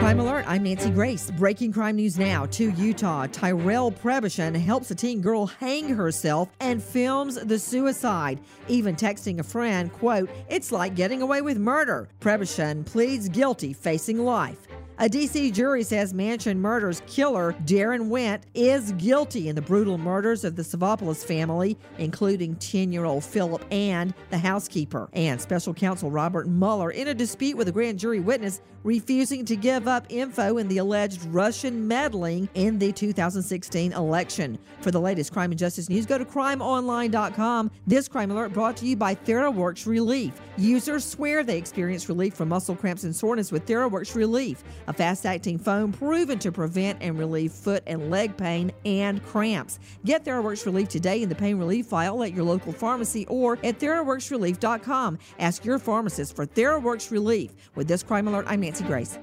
Crime Alert, I'm Nancy Grace. Breaking crime news now to Utah. Tyrell Prebition helps a teen girl hang herself and films the suicide, even texting a friend, quote, it's like getting away with murder. Prebition pleads guilty, facing life. A D.C. jury says Mansion Murders killer Daron Wint is guilty in the brutal murders of the Savopoulos family, including 10 year old Philip and the housekeeper. And special counsel Robert Mueller in a dispute with a grand jury witness refusing to give up info in the alleged Russian meddling in the 2016 election. For the latest crime and justice news, go to crimeonline.com. This crime alert brought to you by TheraWorx Relief. Users swear they experience relief from muscle cramps and soreness with TheraWorx Relief a fast acting foam proven to prevent and relieve foot and leg pain and cramps. Get TheraWorx Relief today in the pain relief file at your local pharmacy or at TheraWorxRelief.com. Ask your pharmacist for TheraWorx Relief. With this crime alert, I'm Nancy Grace.